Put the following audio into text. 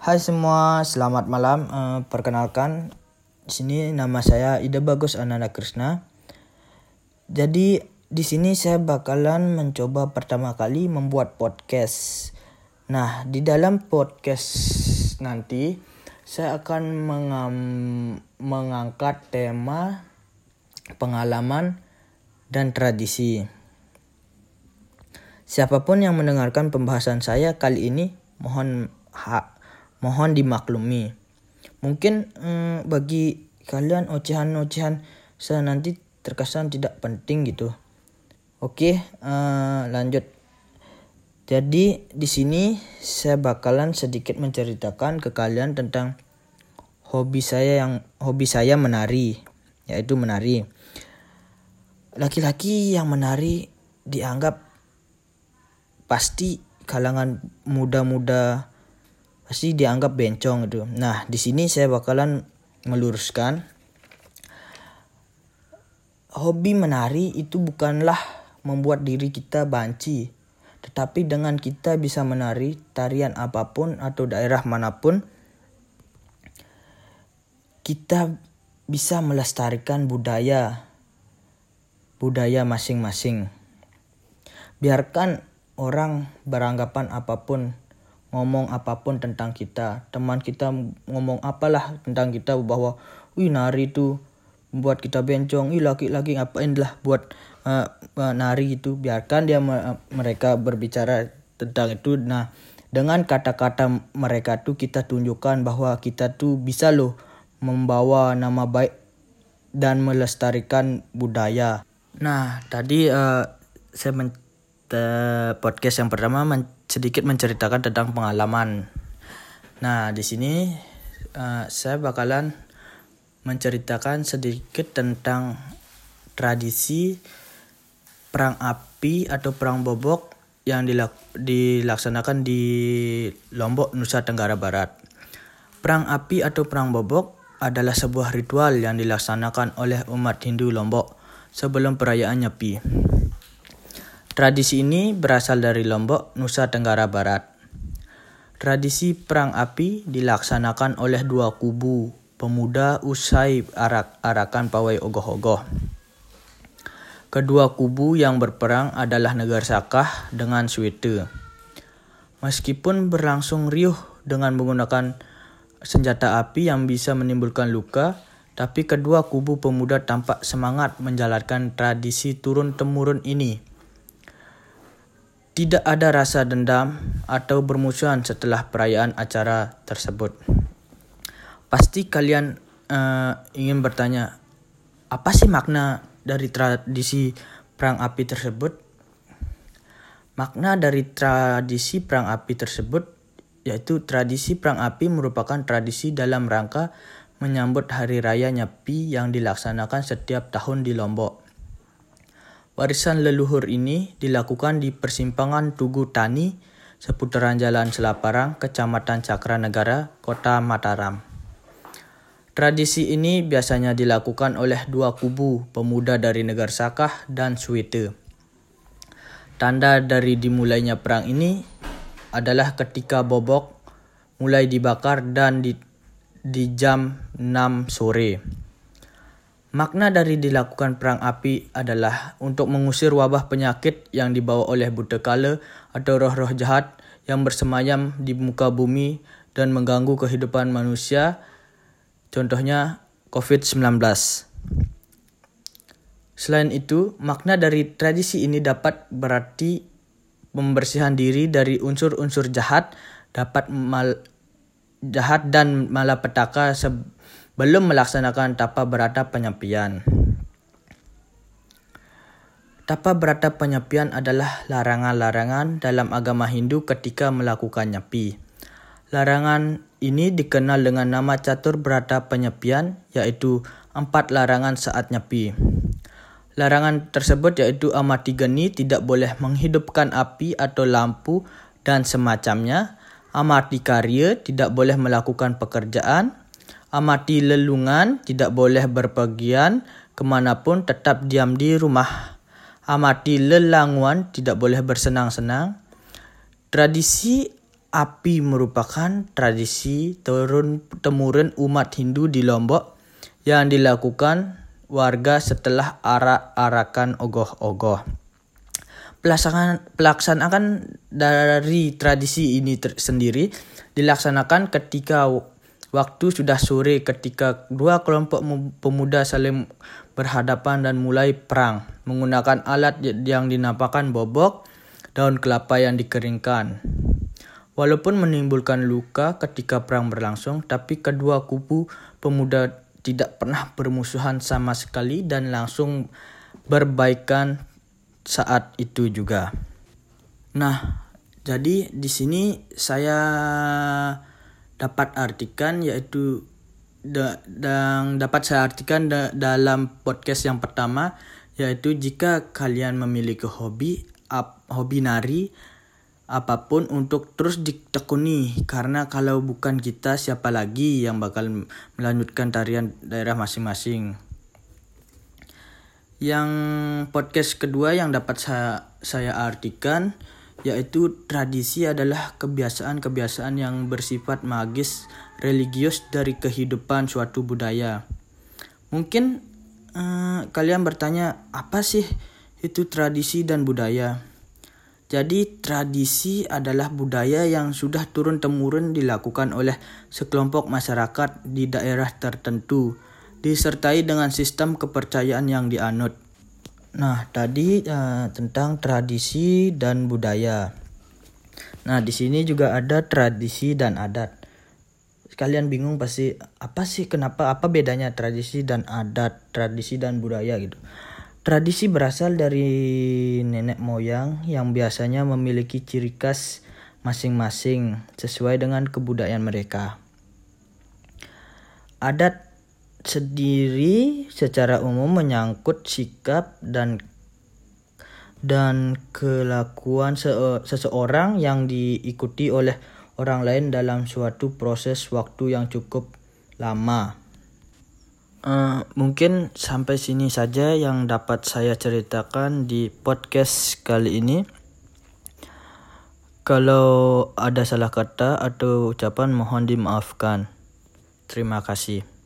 Hai semua, selamat malam. Uh, perkenalkan, di sini nama saya Ida Bagus Ananda Krishna. Jadi di sini saya bakalan mencoba pertama kali membuat podcast. Nah, di dalam podcast nanti saya akan mengam, mengangkat tema pengalaman dan tradisi. Siapa pun yang mendengarkan pembahasan saya kali ini mohon ha, mohon dimaklumi. Mungkin hmm, bagi kalian ocehan-ocehan saya nanti terkesan tidak penting gitu. Oke, uh, lanjut. Jadi di sini saya bakalan sedikit menceritakan ke kalian tentang hobi saya yang hobi saya menari, yaitu menari. Laki-laki yang menari dianggap pasti kalangan muda-muda pasti dianggap bencong itu. Nah, di sini saya bakalan meluruskan hobi menari itu bukanlah membuat diri kita banci, tetapi dengan kita bisa menari tarian apa pun atau daerah mana pun, kita bisa melestarikan budaya budaya masing-masing. Biarkan orang beranggapan apa pun ngomong apa pun tentang kita. Teman kita ngomong apalah tentang kita bahwa wih nari itu buat kita bencong. Ih laki-laki ngapain lah buat uh, uh, nari itu? Biarkan dia uh, mereka berbicara tentang itu. Nah dengan kata-kata mereka tuh kita tunjukkan bahwa kita tuh bisa loh membawa nama baik dan melestarikan budaya. Nah tadi uh, saya men podcast yang pertama men sedikit menceritakan tentang pengalaman. Nah, di sini uh, saya bakalan menceritakan sedikit tentang tradisi perang api atau perang bobok yang dilak dilaksanakan di Lombok, Nusa Tenggara Barat. Perang api atau perang bobok adalah sebuah ritual yang dilaksanakan oleh umat Hindu Lombok sebelum perayaan Nyepi. Tradisi ini berasal dari Lombok, Nusa Tenggara Barat. Tradisi perang api dilaksanakan oleh dua kubu pemuda usai arak-arakan pawai ogoh-ogoh. Kedua kubu yang berperang adalah Negara Sakah dengan Swete. Meskipun berlangsung riuh dengan menggunakan senjata api yang bisa menimbulkan luka, tapi kedua kubu pemuda tampak semangat menjalankan tradisi turun-temurun ini tidak ada rasa dendam atau bermusuhan setelah perayaan acara tersebut. Pasti kalian uh, ingin bertanya, apa sih makna dari tradisi perang api tersebut? Makna dari tradisi perang api tersebut yaitu tradisi perang api merupakan tradisi dalam rangka menyambut hari raya Nyepi yang dilaksanakan setiap tahun di Lombok. Warisan leluhur ini dilakukan di persimpangan Tugu Tani, seputaran Jalan Selaparang, Kecamatan Cakranegara, Kota Mataram. Tradisi ini biasanya dilakukan oleh dua kubu pemuda dari negara Sakah dan Swete. Tanda dari dimulainya perang ini adalah ketika bobok mulai dibakar dan di, di jam 6 sore. Makna dari dilakukan perang api adalah untuk mengusir wabah penyakit yang dibawa oleh buta kala atau roh-roh jahat yang bersemayam di muka bumi dan mengganggu kehidupan manusia, contohnya COVID-19. Selain itu, makna dari tradisi ini dapat berarti pembersihan diri dari unsur-unsur jahat dapat mal jahat dan malapetaka belum melaksanakan tapa berata penyepian. Tapa berata penyepian adalah larangan-larangan dalam agama Hindu ketika melakukan nyepi. Larangan ini dikenal dengan nama catur berata penyepian, yaitu empat larangan saat nyepi. Larangan tersebut yaitu amati geni tidak boleh menghidupkan api atau lampu dan semacamnya. Amati karya tidak boleh melakukan pekerjaan amati lelungan, tidak boleh berpergian ke mana pun, tetap diam di rumah. Amati lelanguan, tidak boleh bersenang-senang. Tradisi api merupakan tradisi turun temurun umat Hindu di Lombok yang dilakukan warga setelah arak-arakan ogoh-ogoh. Pelaksanaan, pelaksanaan dari tradisi ini sendiri dilaksanakan ketika waktu sudah sore ketika dua kelompok pemuda saling berhadapan dan mulai perang menggunakan alat yang dinapakan bobok daun kelapa yang dikeringkan. Walaupun menimbulkan luka ketika perang berlangsung, tapi kedua kubu pemuda tidak pernah bermusuhan sama sekali dan langsung berbaikan saat itu juga. Nah, jadi di sini saya dapat artikan yaitu dan dapat saya artikan da, dalam podcast yang pertama yaitu jika kalian memiliki hobi ap, hobi nari apa pun untuk terus ditekuni karena kalau bukan kita siapa lagi yang bakal melanjutkan tarian daerah masing-masing. Yang podcast kedua yang dapat saya, saya artikan yaitu tradisi adalah kebiasaan-kebiasaan yang bersifat magis religius dari kehidupan suatu budaya. Mungkin uh, kalian bertanya apa sih itu tradisi dan budaya? Jadi tradisi adalah budaya yang sudah turun temurun dilakukan oleh sekelompok masyarakat di daerah tertentu disertai dengan sistem kepercayaan yang dianut. Nah, tadi uh, tentang tradisi dan budaya. Nah, di sini juga ada tradisi dan adat. Kalian bingung pasti apa sih kenapa apa bedanya tradisi dan adat, tradisi dan budaya gitu. Tradisi berasal dari nenek moyang yang biasanya memiliki ciri khas masing-masing sesuai dengan kebudayaan mereka. Adat sendiri secara umum menyangkut sikap dan dan kelakuan se seseorang yang diikuti oleh orang lain dalam suatu proses waktu yang cukup lama. Uh, mungkin sampai sini saja yang dapat saya ceritakan di podcast kali ini. Kalau ada salah kata atau ucapan mohon dimaafkan. Terima kasih.